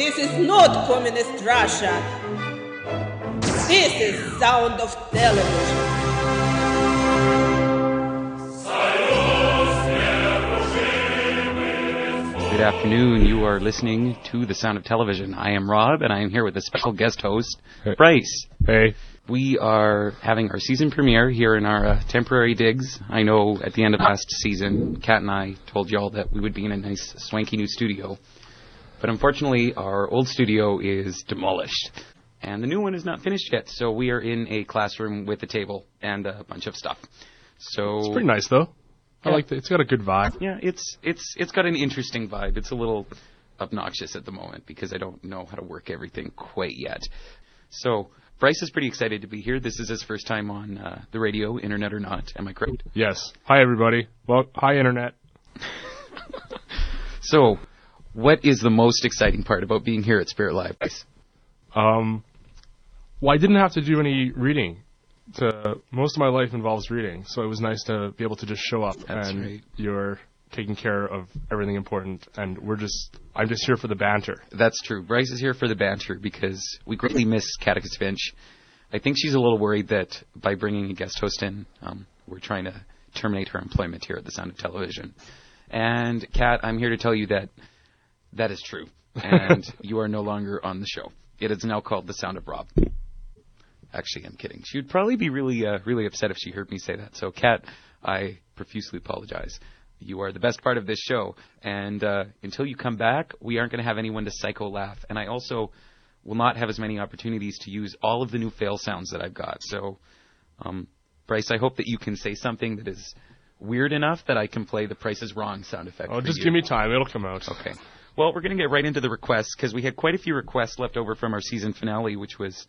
This is not communist Russia. This is sound of television. Good afternoon. You are listening to The Sound of Television. I am Rob, and I am here with a special guest host, Hey. Bryce. Hey. We are having our season premiere here in our uh, temporary digs. I know at the end of last season, Kat and I told y'all that we would be in a nice, swanky new studio. But unfortunately, our old studio is demolished. And the new one is not finished yet, so we are in a classroom with a table and a bunch of stuff. So It's pretty nice though. I like it. It's got a good vibe. yeah, it's it's it's got an interesting vibe. It's a little obnoxious at the moment because I don't know how to work everything quite yet. So Bryce is pretty excited to be here. This is his first time on uh, the radio, internet or not. Am I correct? Yes. Hi everybody. Well, hi internet. So, what is the most exciting part about being here at Spirit Live, Bryce? Um, well, I didn't have to do any reading. To most of my life involves reading, so it was nice to be able to just show up That's and right. you're taking care of everything important, and we're just I'm just here for the banter. That's true. Bryce is here for the banter because we greatly miss Katticus Finch. I think she's a little worried that by bringing a guest host in, um, we're trying to terminate her employment here at the Sound of Television. And Kat, I'm here to tell you that that is true, and you are no longer on the show. It is now called the Sound of Rob. Actually, I'm kidding. She would probably be really, uh, really upset if she heard me say that. So, Kat, I profusely apologize. You are the best part of this show, and uh, until you come back, we aren't going to have anyone to psycho laugh. And I also will not have as many opportunities to use all of the new fail sounds that I've got. So, um, Bryce, I hope that you can say something that is weird enough that I can play the Price is Wrong sound effect. Oh, just you. give me time. It'll come out. Okay. Well, we're going to get right into the requests because we had quite a few requests left over from our season finale, which was,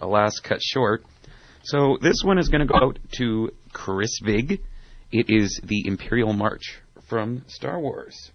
alas, cut short. So this one is going to go out to Chris Vig. It is the Imperial March from Star Wars.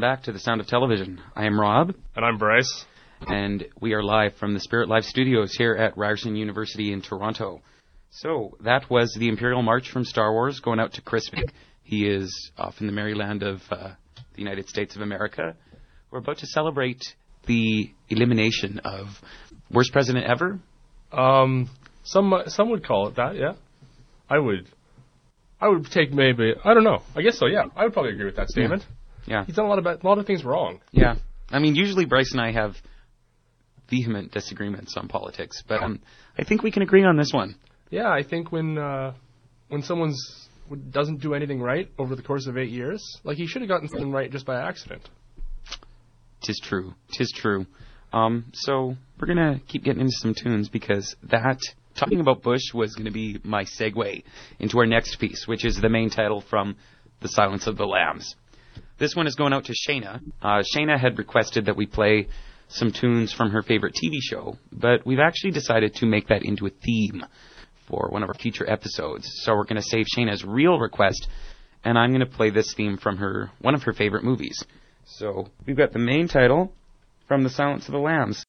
Welcome back to the Sound of Television. I am Rob, And I'm Bryce. and we are live from the Spirit Live studios here at Ryerson University in Toronto. So that was the Imperial March from Star Wars going out to Chris Vick. He is off in the merry land of uh, the United States of America. We're about to celebrate the elimination of worst president ever. Um, some some would call it that. Yeah, I would. I would take maybe. I don't know. I guess so. Yeah, I would probably agree with that statement. Yeah, He's done a lot of a lot of things wrong. yeah. I mean, usually Bryce and I have vehement disagreements on politics, but um, I think we can agree on this one. Yeah, I think when uh, when someone's doesn't do anything right over the course of eight years, like he should have gotten something right just by accident. Tis true. Tis true. Um, so we're gonna keep getting into some tunes because that talking about Bush was gonna be my segue into our next piece, which is the main title from The Silence of the Lambs. This one is going out to Shayna. Uh, Shayna had requested that we play some tunes from her favorite TV show, but we've actually decided to make that into a theme for one of our future episodes. So we're going to save Shayna's real request, and I'm going to play this theme from her one of her favorite movies. So we've got the main title from The Silence of the Lambs.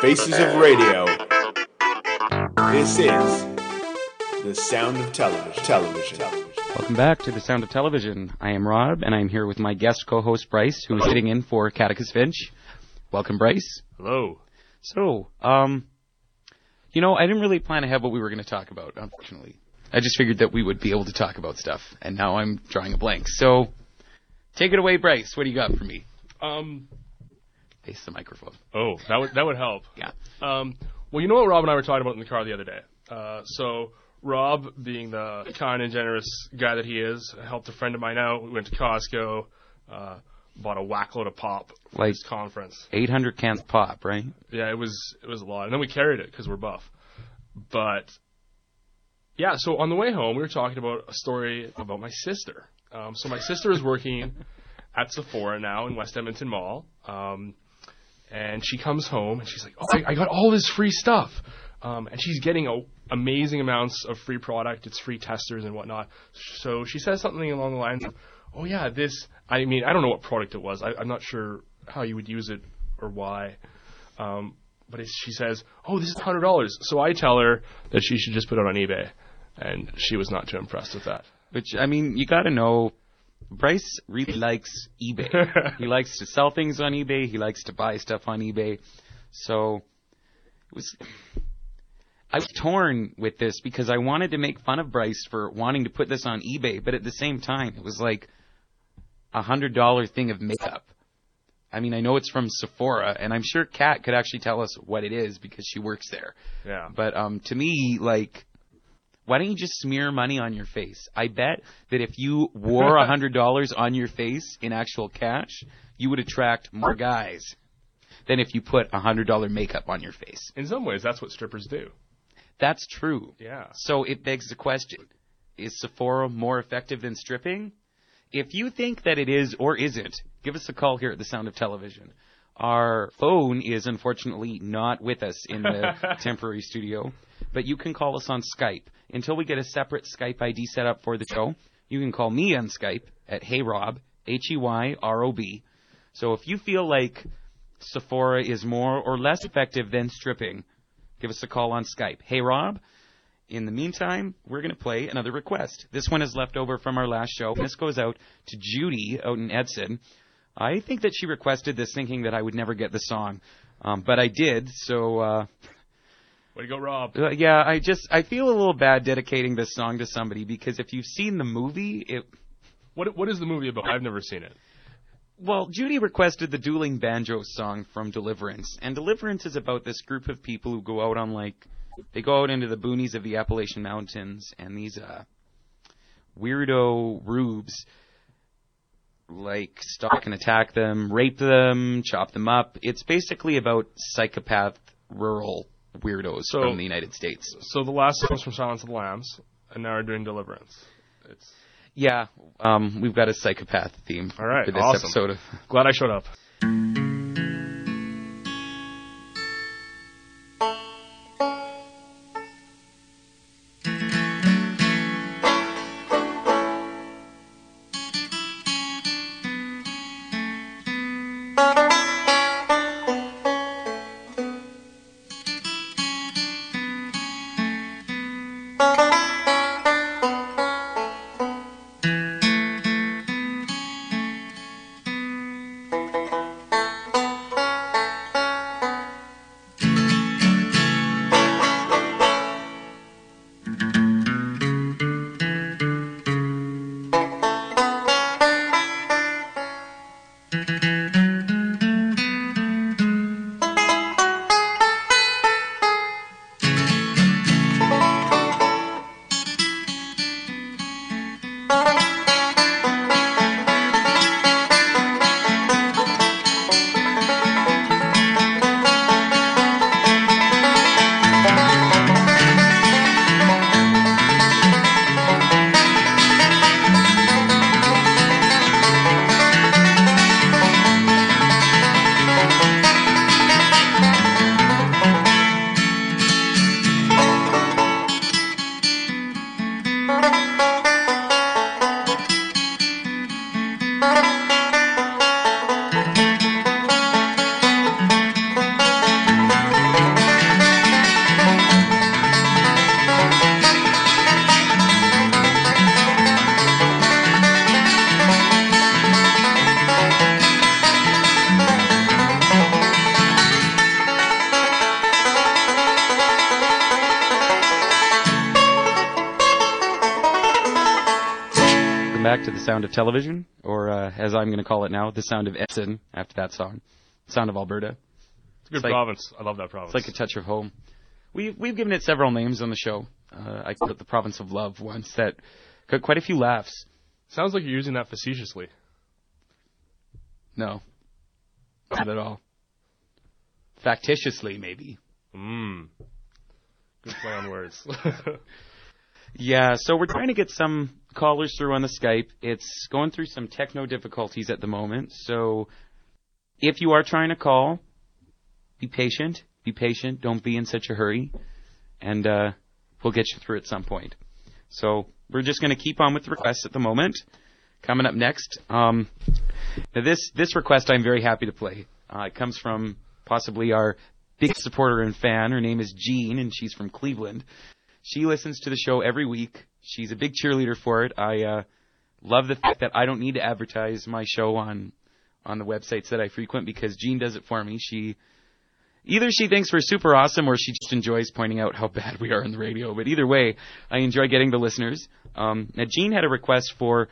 Faces of radio, this is the sound of television. Television. Welcome back to the Sound of Television. I am Rob, and I'm here with my guest co-host Bryce, who is sitting in for Katticus Finch. Welcome, Bryce. Hello. So, um, you know, I didn't really plan ahead what we were going to talk about, unfortunately. I just figured that we would be able to talk about stuff, and now I'm drawing a blank. So, take it away, Bryce. What do you got for me? Um. Face the microphone. Oh, that would that would help. Yeah. Um. Well, you know what Rob and I were talking about in the car the other day. Uh. So Rob, being the kind and generous guy that he is, helped a friend of mine out. We went to Costco, uh, bought a whack load of pop for Like- this conference. 800 cans pop, right? Yeah, it was it was a lot, and then we carried it because we're buff. But yeah, so on the way home, we were talking about a story about my sister. Um, so my sister is working at Sephora now in West Edmonton Mall, um, and she comes home and she's like, "Oh, I, I got all this free stuff," um, and she's getting a, amazing amounts of free product. It's free testers and whatnot. So she says something along the lines of, "Oh yeah, this. I mean, I don't know what product it was. I, I'm not sure how you would use it or why." Um, but she says, "Oh, this is hundred dollars." So I tell her that she should just put it on eBay, and she was not too impressed with that. Which, I mean, you gotta know, Bryce really likes eBay. he likes to sell things on eBay. He likes to buy stuff on eBay. So, it was, I was torn with this because I wanted to make fun of Bryce for wanting to put this on eBay, but at the same time, it was like a hundred dollar thing of makeup. I mean, I know it's from Sephora, and I'm sure Kat could actually tell us what it is because she works there. Yeah. But um, to me, like, why don't you just smear money on your face? I bet that if you wore a hundred dollars on your face in actual cash, you would attract more guys than if you put a hundred dollar makeup on your face. In some ways, that's what strippers do. That's true. Yeah. So it begs the question: Is Sephora more effective than stripping? If you think that it is or isn't, give us a call here at the Sound of Television. Our phone is unfortunately not with us in the temporary studio, but you can call us on Skype. Until we get a separate Skype ID set up for the show, you can call me on Skype at HeyRob, H-E-Y-R-O-B. So if you feel like Sephora is more or less effective than stripping, give us a call on Skype. Hey Rob, in the meantime, we're going to play another request. This one is left over from our last show. This goes out to Judy out in Edson. I think that she requested this thinking that I would never get the song, um, but I did. So uh, Way to go, Rob. uh, yeah, I just I feel a little bad dedicating this song to somebody because if you've seen the movie, it What what is the movie about? I've never seen it. Well, Judy requested the dueling banjo song from Deliverance, and Deliverance is about this group of people who go out on like they go out into the boonies of the Appalachian Mountains, and these uh weirdo rubes like stalk and attack them, rape them, chop them up. It's basically about psychopath rural weirdos So- from the United States. So the last song was from Silence of the Lambs, and now we're doing Deliverance. It's Yeah, um, we've got a psychopath theme All right, for this awesome. episode of glad I showed up. Sound of television, or uh, as I'm going to call it now, the sound of Edson after that song, sound of Alberta. It's a good It's like- province. I love that province. It's like a touch of home. We've we've given it several names on the show. Uh, I called it the province of love once. That got quite a few laughs. Sounds like you're using that facetiously. No, not at all. Factitiously, maybe. Mmm. Good play on words. Yeah, so we're trying to get some callers through on the Skype. It's going through some techno difficulties at the moment. So if you are trying to call, be patient. Be patient. Don't be in such a hurry. And uh, we'll get you through at some point. So we're just going to keep on with the requests at the moment. Coming up next, um, this this request I'm very happy to play. Uh, it comes from possibly our big supporter and fan. Her name is Jean, and she's from Cleveland. She listens to the show every week. She's a big cheerleader for it. I uh, love the fact that I don't need to advertise my show on on the websites that I frequent because Jean does it for me. She either she thinks we're super awesome or she just enjoys pointing out how bad we are on the radio. But either way, I enjoy getting the listeners. Um, now, Jean had a request for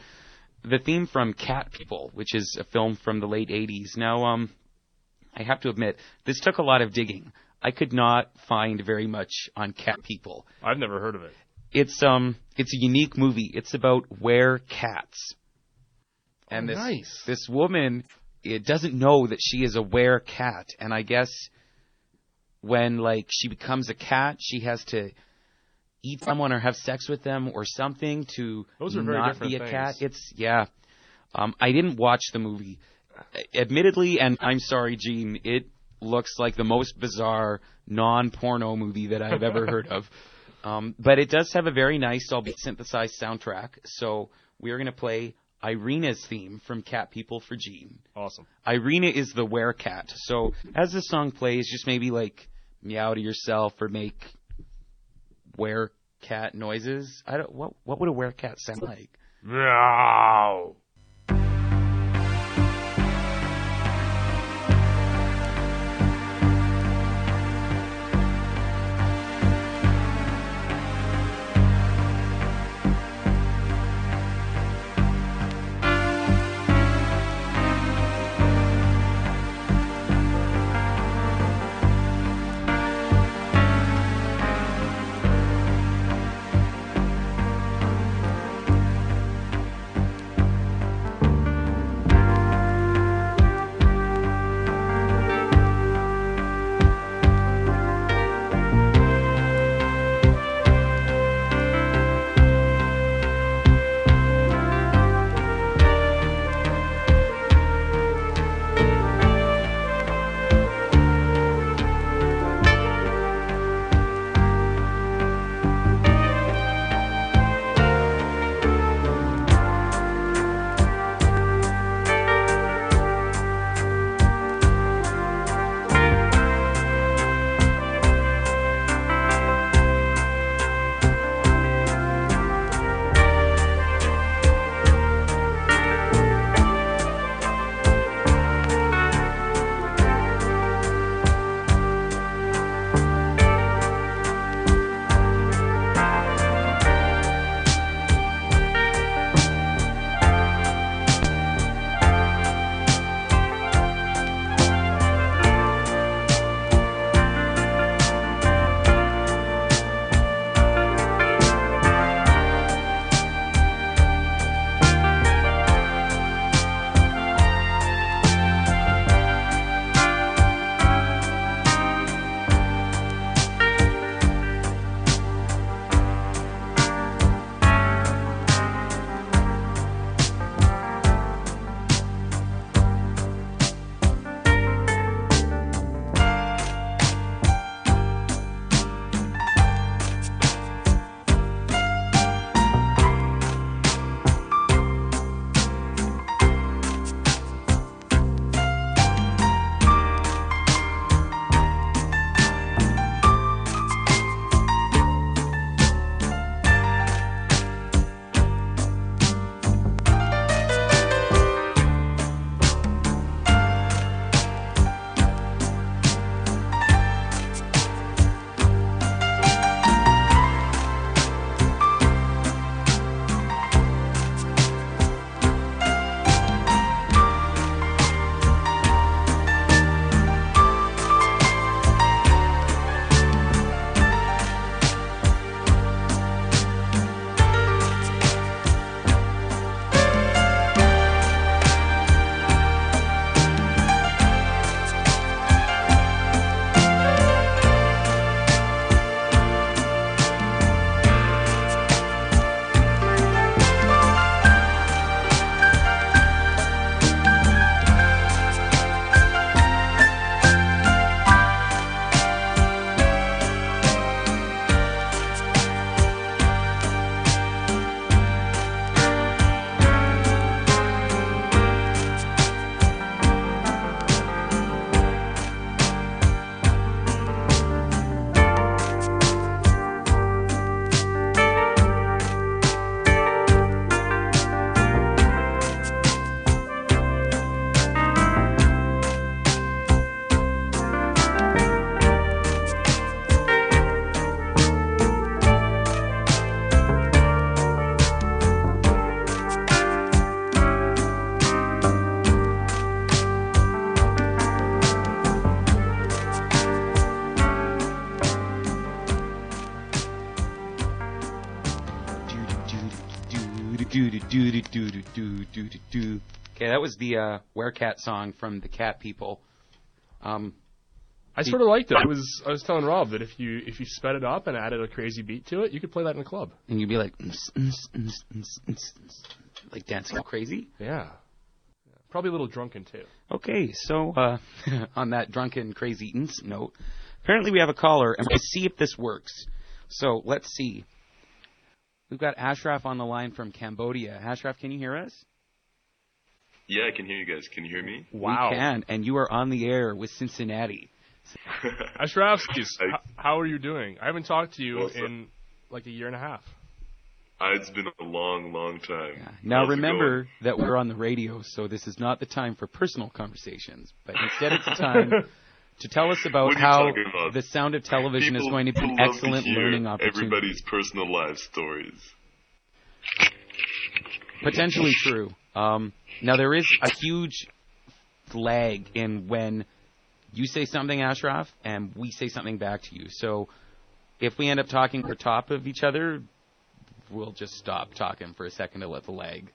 the theme from Cat People, which is a film from the late 80s. Now, um, I have to admit, this took a lot of digging. I could not find very much on Cat People. I've never heard of it. It's um, it's a unique movie. It's about were cats, and Oh, this nice. this woman it doesn't know that she is a were cat, and I guess when like she becomes a cat, she has to eat someone or have sex with them or something to Those are very not be a things. cat. It's yeah. Um, I didn't watch the movie, admittedly, and I'm sorry, Jean. It looks like the most bizarre non-porno movie that I've ever heard of. Um, but it does have a very nice, albeit synthesized soundtrack. So we're going to play Irina's theme from Cat People for Jean. Awesome. Irina is the werecat. So as the song plays, just maybe like meow to yourself or make werecat noises. I don't. What what would a werecat sound like? Meow. Do do do do do. Okay, that was the uh, Werecat song from the Cat People. Um, I sort of liked it. I was I was telling Rob that if you if you sped it up and added a crazy beat to it, you could play that in a club. and you'd be like, like dancing crazy. Yeah. Probably a little drunken too. Okay, so uh, on that drunken crazy note, apparently we have a caller, and we're to see if this works. So let's see. We've got Ashraf on the line from Cambodia. Ashraf, can you hear us? Yeah, I can hear you guys. Can you hear me? Wow. We can, and you are on the air with Cincinnati. Ashrafskis, I- h- how are you doing? I haven't talked to you What's in like a year and a half. Uh, it's been a long, long time. Now How's remember that we're on the radio, so this is not the time for personal conversations, but instead it's the time to tell us about What are you how about? the sound of television People is going to be an excellent learning opportunity. Everybody's personal life stories. Potentially true. Um, now there is a huge lag in when you say something, Ashraf, and we say something back to you. So if we end up talking over top of each other, we'll just stop talking for a second to let the lag.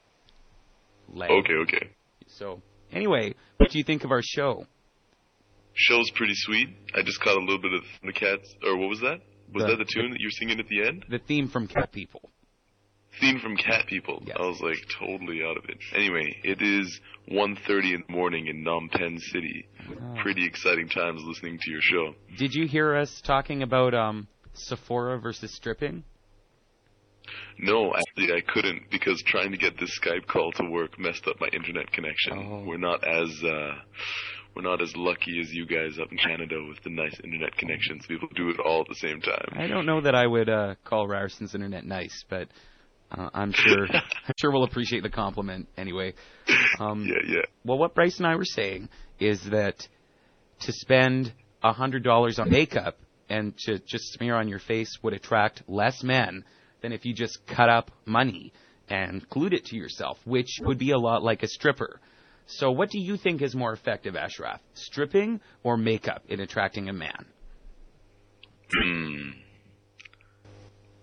lag. Okay, okay. So anyway, what do you think of our show? Show's pretty sweet. I just caught a little bit of the cats, or what was that? Was The- that the tune that you were singing at the end? The theme from Cat People. Theme from Cat People. I was like totally out of it. Anyway, it is 1.30 in the morning in Phnom Penh City. Oh. Pretty exciting times listening to your show. Did you hear us talking about um, Sephora versus stripping? No, actually, I couldn't because trying to get this Skype call to work messed up my internet connection. Oh. We're not as uh, we're not as lucky as you guys up in Canada with the nice internet connections. People do it all at the same time. I don't know that I would uh, call Ryerson's internet nice, but uh, I'm sure I'm sure we'll appreciate the compliment anyway. Um, Yeah, yeah. Well, what Bryce and I were saying is that to spend a hundred dollars on makeup and to just smear on your face would attract less men than if you just cut up money and glued it to yourself, which would be a lot like a stripper. So, what do you think is more effective, Ashraf? Stripping or makeup in attracting a man? Hmm.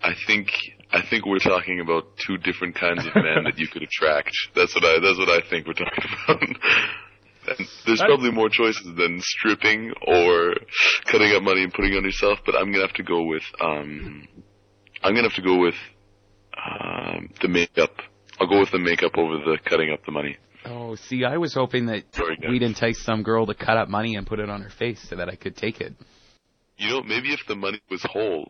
I think I think we're talking about two different kinds of men that you could attract. That's what I that's what I think we're talking about. and there's probably more choices than stripping or cutting up money and putting on yourself, but I'm gonna have to go with um I'm gonna have to go with um the makeup. I'll go with the makeup over the cutting up the money. Oh, see, I was hoping that we'd entice some girl to cut up money and put it on her face so that I could take it. You know, maybe if the money was whole.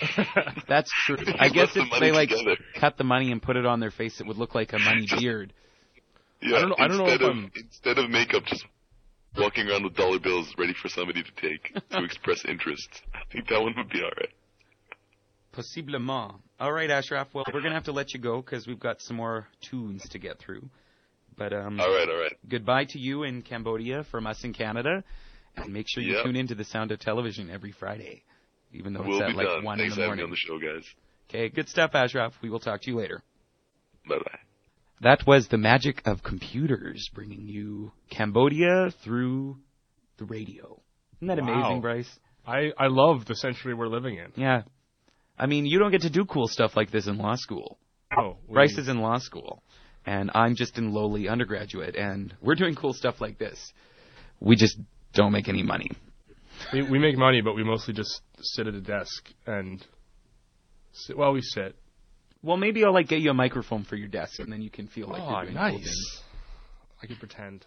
That's true. I guess let the if they like together. cut the money and put it on their face, it would look like a money beard. Yeah, I don't know- I don't know instead if of I'm- instead of makeup, just walking around with dollar bills ready for somebody to take to express interest. I think that one would be all right. Possiblement. All right, Ashraf. Well, we're gonna have to let you go because we've got some more tunes to get through. But um, All right, all right. goodbye to you in Cambodia from us in Canada, and make sure you Yep. tune into the Sound of Television every Friday, even though We'll it's at like done. one Thanks in for the having me morning. on the show, guys. Okay, good stuff, Ashraf. We will talk to you later. Bye bye. That was the magic of computers bringing you Cambodia through the radio. Isn't that Wow. amazing, Bryce? I I love the century we're living in. Yeah. I mean, you don't get to do cool stuff like this in law school. Oh, Bryce is in law school, and I'm just in lowly undergraduate, and we're doing cool stuff like this. We just don't make any money. we, we make money, but we mostly just sit at a desk and sit. Well, we sit. Well, maybe I'll like get you a microphone for your desk, and then you can feel like oh, you're doing cool nice. things. I can pretend.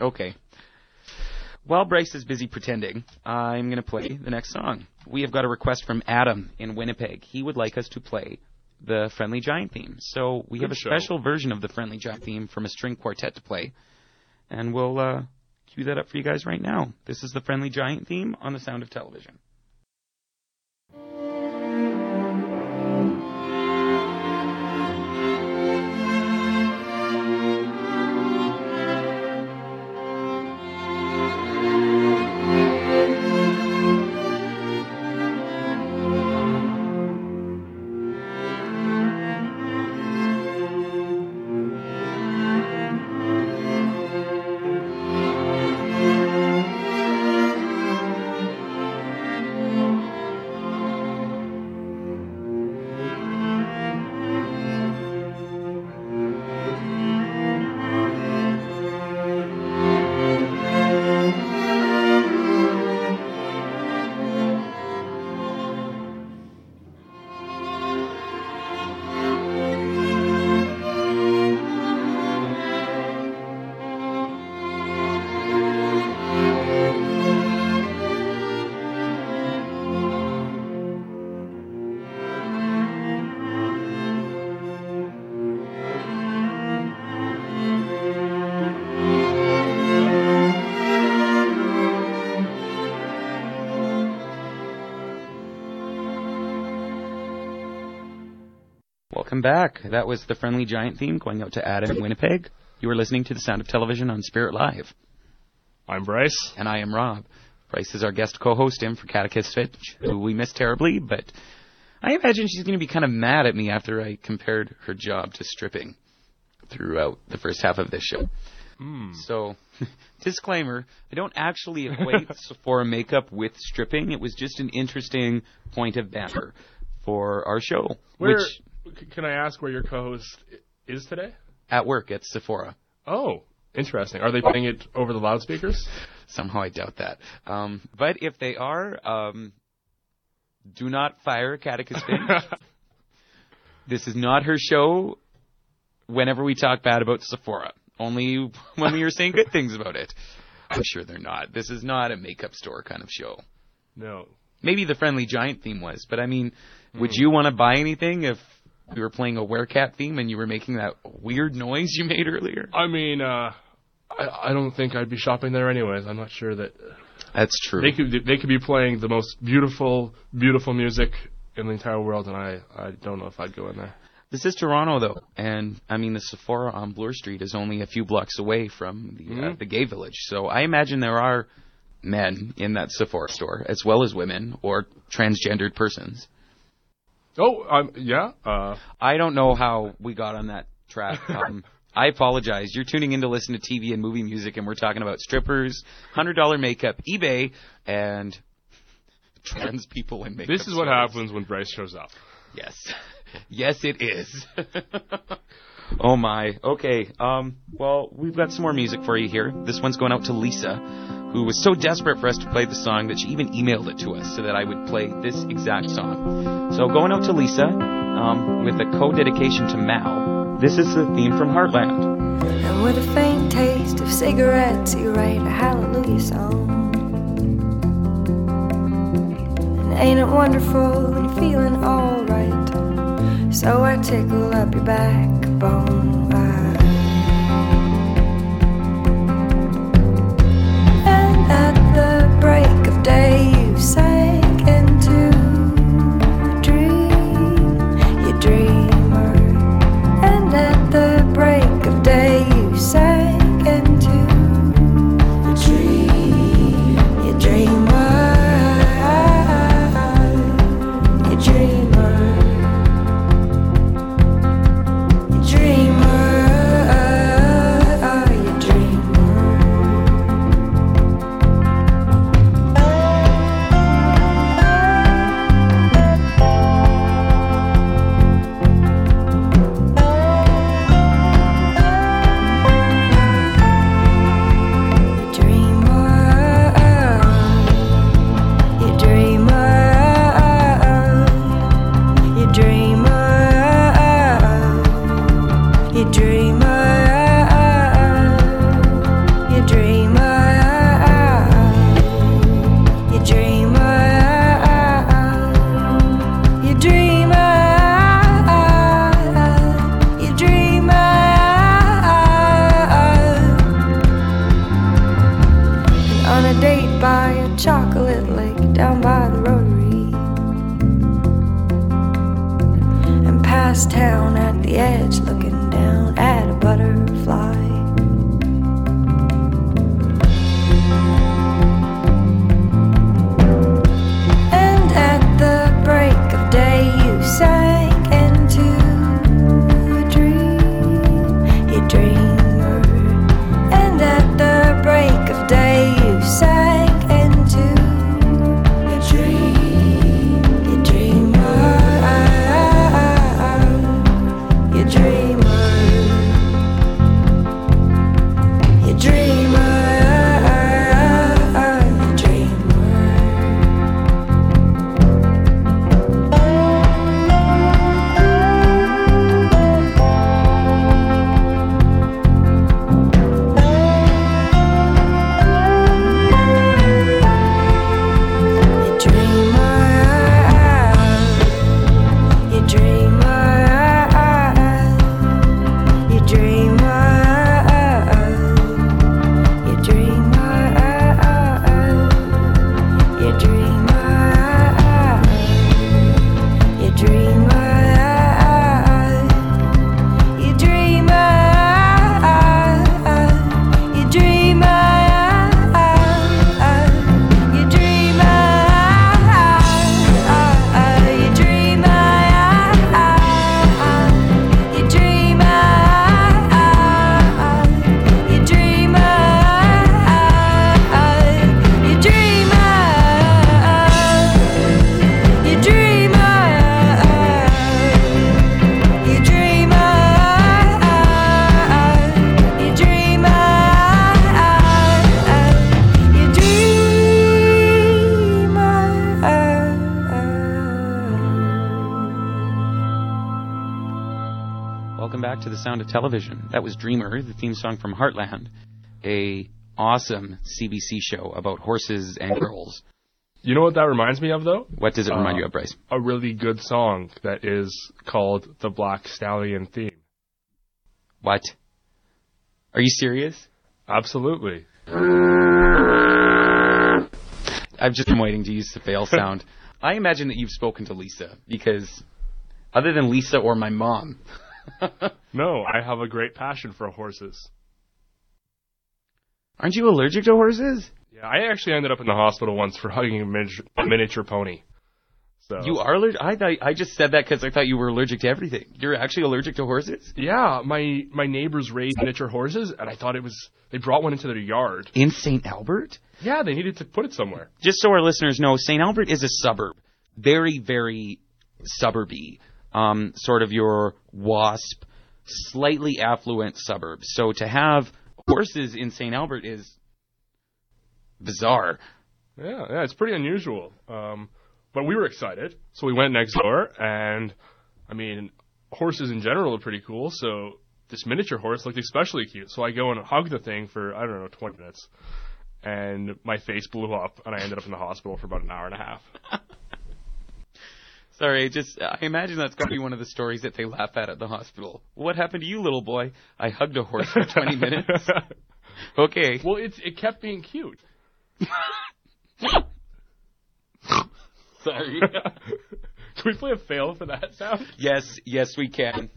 Okay. While Bryce is busy pretending, I'm going to play the next song. We have got a request from Adam in Winnipeg. He would like us to play the Friendly Giant theme. So we have a show. special version of the Friendly Giant theme from a string quartet to play. And we'll uh, cue that up for you guys right now. This is the Friendly Giant theme on the Sound of Television. Welcome back. That was the Friendly Giant theme going out to Adam in Winnipeg. You were listening to the sound of television on Spirit Live. I'm Bryce. And I am Rob. Bryce is our guest co-host in for Katticus Finch, who we miss terribly, but I imagine she's going to be kind of mad at me after I compared her job to stripping throughout the first half of this show. Hmm. So, disclaimer, I don't actually equate Sephora makeup with stripping. It was just an interesting point of banter for our show, which can I ask where your co-host is today? at work at Sephora. Oh, interesting. Are they playing it over the loudspeakers? Somehow I doubt that. Um, but if they are, um, do not fire Katticus Finch. this is not her show whenever we talk bad about Sephora. Only when we are saying good things about it. I'm sure they're not. This is not a makeup store kind of show. no. Maybe the Friendly Giant theme was, but I mean, would you want to buy anything if we were playing a Werecat theme and you were making that weird noise you made earlier? I mean, uh, I, I don't think I'd be shopping there anyways. I'm not sure that That's true. they could they could be playing the most beautiful beautiful music in the entire world, and I I don't know if I'd go in there. This is Toronto, though, and I mean the Sephora on Bloor Street is only a few blocks away from the uh, the gay village. So I imagine there are men in that Sephora store as well as women or transgendered persons. Oh, um, yeah. Uh, I don't know how we got on that track. Um, I apologize. You're tuning in to listen to TV and movie music, and we're talking about strippers, hundred dollar makeup, eBay, and trans people in makeup. this is what stores. happens when Bryce shows up. Yes. Yes, it is. oh my. Okay. Um. Well, we've got some more music for you here. This one's going out to Lisa, who was so desperate for us to play the song that she even emailed it to us so that I would play this exact song. So going out to Lisa, um, with a co-dedication to Mal. This is the theme from Heartland. And with a faint taste of cigarettes, you write a hallelujah song. And ain't it wonderful you're feeling alright? So I tickle up your backbone. I- Sound of Television. That was Dreamer, the theme song from Heartland, a awesome CBC show about horses and girls. You know what that reminds me of, though? What does it remind Uh, you of, Bryce? A really good song that is called the Black Stallion theme. What? Are you serious? Absolutely. I've just been waiting to use the fail sound. I imagine that you've spoken to Lisa because, other than Lisa or my mom, No, I have a great passion for horses. aren't you allergic to horses? Yeah, I actually ended up in the hospital once for hugging a miniature, a miniature pony. So You are allergic. I thought I just said that because I thought you were allergic to everything. You're actually allergic to horses Yeah, my my neighbors raised miniature horses, and I thought it was they brought one into their yard. in St. Albert. Yeah, they needed to put it somewhere. Just so our listeners know, St. Albert is a suburb, very very suburby, um, sort of your WASP, slightly affluent suburbs. So to have horses in St. Albert is bizarre. Yeah, yeah, it's pretty unusual. Um, but we were excited, so we went next door, and I mean, horses in general are pretty cool. So this miniature horse looked especially cute. So I go and hug the thing for I don't know 20 minutes, and my face blew up, and I ended up in the hospital for about an hour and a half. Sorry, just I imagine that's going to be one of the stories that they laugh at at the hospital. What happened to you, little boy? I hugged a horse for 20 minutes. Okay. well, it's it kept being cute. Sorry. Can we play a fail for that sound? yes, yes, we can.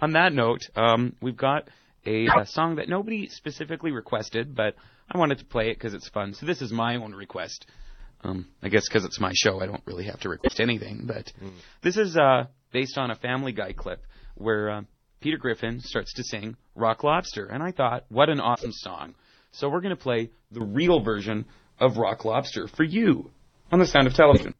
On that note, um, we've got a, a song that nobody specifically requested, but I wanted to play it because it's fun. So this is my own request. Um, I guess because it's my show, I don't really have to request anything. But this is uh, based on a Family Guy clip where uh, Peter Griffin starts to sing Rock Lobster, and I thought, what an awesome song. So we're going to play the real version of Rock Lobster for you on the Sound of Television.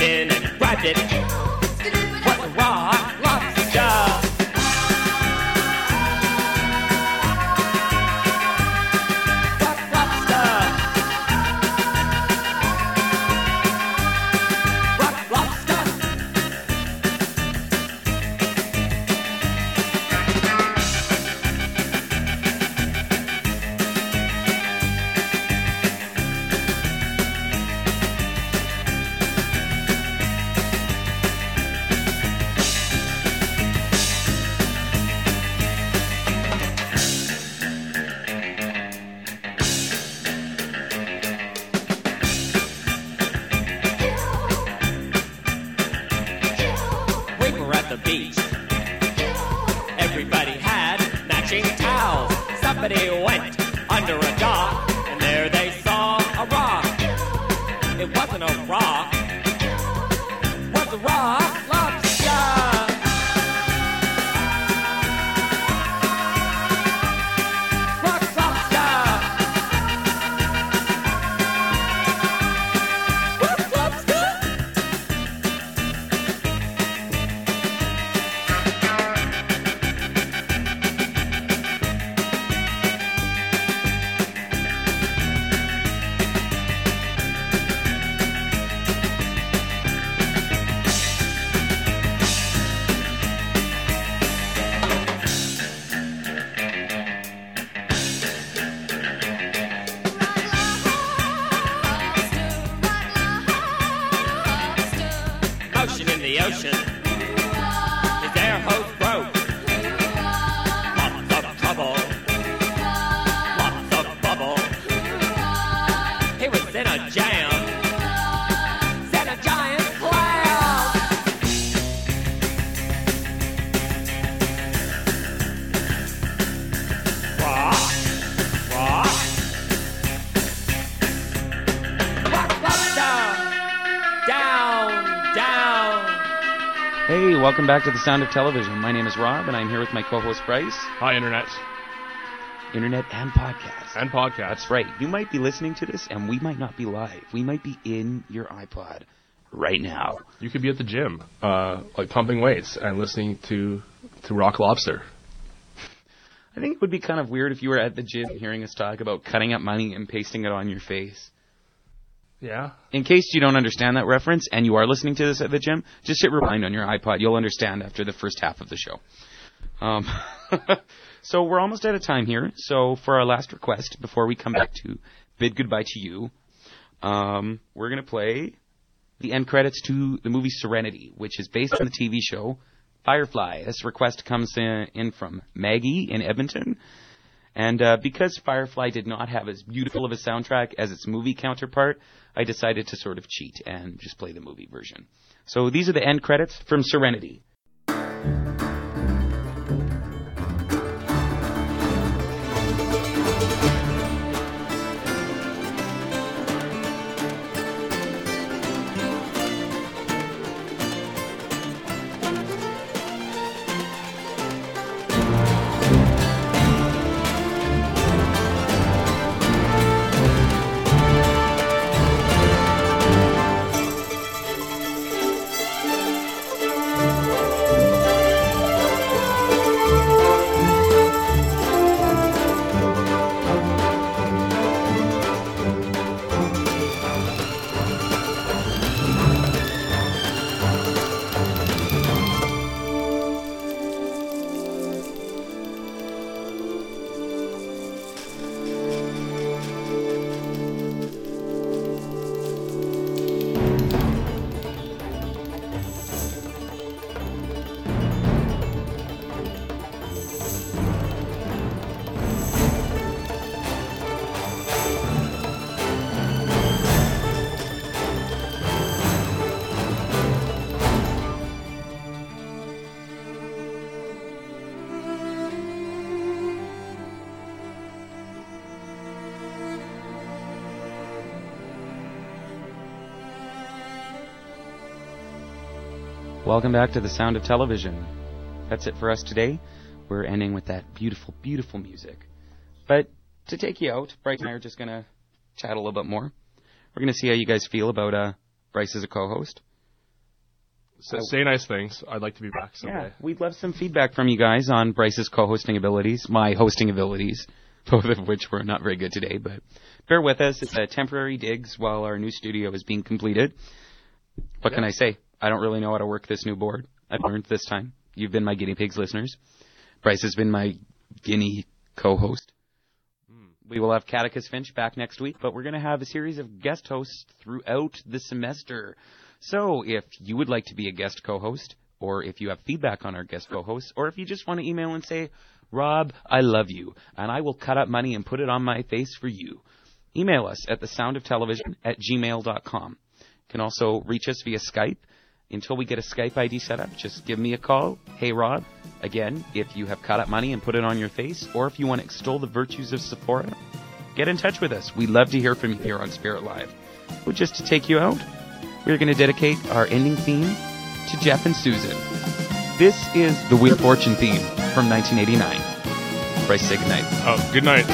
And grabbed it. Back to the Sound of Television. My name is Rob, and I'm here with my co-host Bryce. Hi, internet Internet and podcast. and podcasts. That's right. You might be listening to this, and we might not be live. We might be in your iPod right now. You could be at the gym, uh, like pumping weights and listening to to Rock Lobster. I think it would be kind of weird if you were at the gym hearing us talk about cutting up money and pasting it on your face. Yeah. In case you don't understand that reference and you are listening to this at the gym, just hit rewind on your iPod. You'll understand after the first half of the show. Um, so we're almost out of time here. So for our last request, before we come back to bid goodbye to you, um, we're going to play the end credits to the movie Serenity, which is based on the TV show Firefly. This request comes in, in from Maggie in Edmonton. And uh, because Firefly did not have as beautiful of a soundtrack as its movie counterpart, I decided to sort of cheat and just play the movie version. So these are the end credits from Serenity. Welcome back to the Sound of Television. That's it for us today. We're ending with that beautiful, beautiful music. But to take you out, Bryce and I are just going to chat a little bit more. We're going to see how you guys feel about uh, Bryce as a co-host. So say nice things. I'd like to be back someday. Yeah, we'd love some feedback from you guys on Bryce's co-hosting abilities, my hosting abilities, both of which were not very good today. But bear with us; it's a temporary digs while our new studio is being completed. What can I say? I don't really know how to work this new board. I've learned this time. You've been my guinea pigs, listeners. Bryce has been my guinea co-host. We will have Katticus Finch back next week, but we're going to have a series of guest hosts throughout the semester. So if you would like to be a guest co-host, or if you have feedback on our guest co-hosts, or if you just want to email and say, Rob, I love you, and I will cut up money and put it on my face for you, email us at thesoundoftelevision at gmail.com. You can also reach us via Skype. Until we get a Skype ID set up, just give me a call. Hey, Rob. Again, if you have caught up money and put it on your face, or if you want to extol the virtues of Sephora, get in touch with us. We'd love to hear from you here on Spirit Live. Well, just to take you out, we're going to dedicate our ending theme to Jeff and Susan. This is the Wheel Fortune theme from 1989. Bryce, say goodnight. Oh, good night.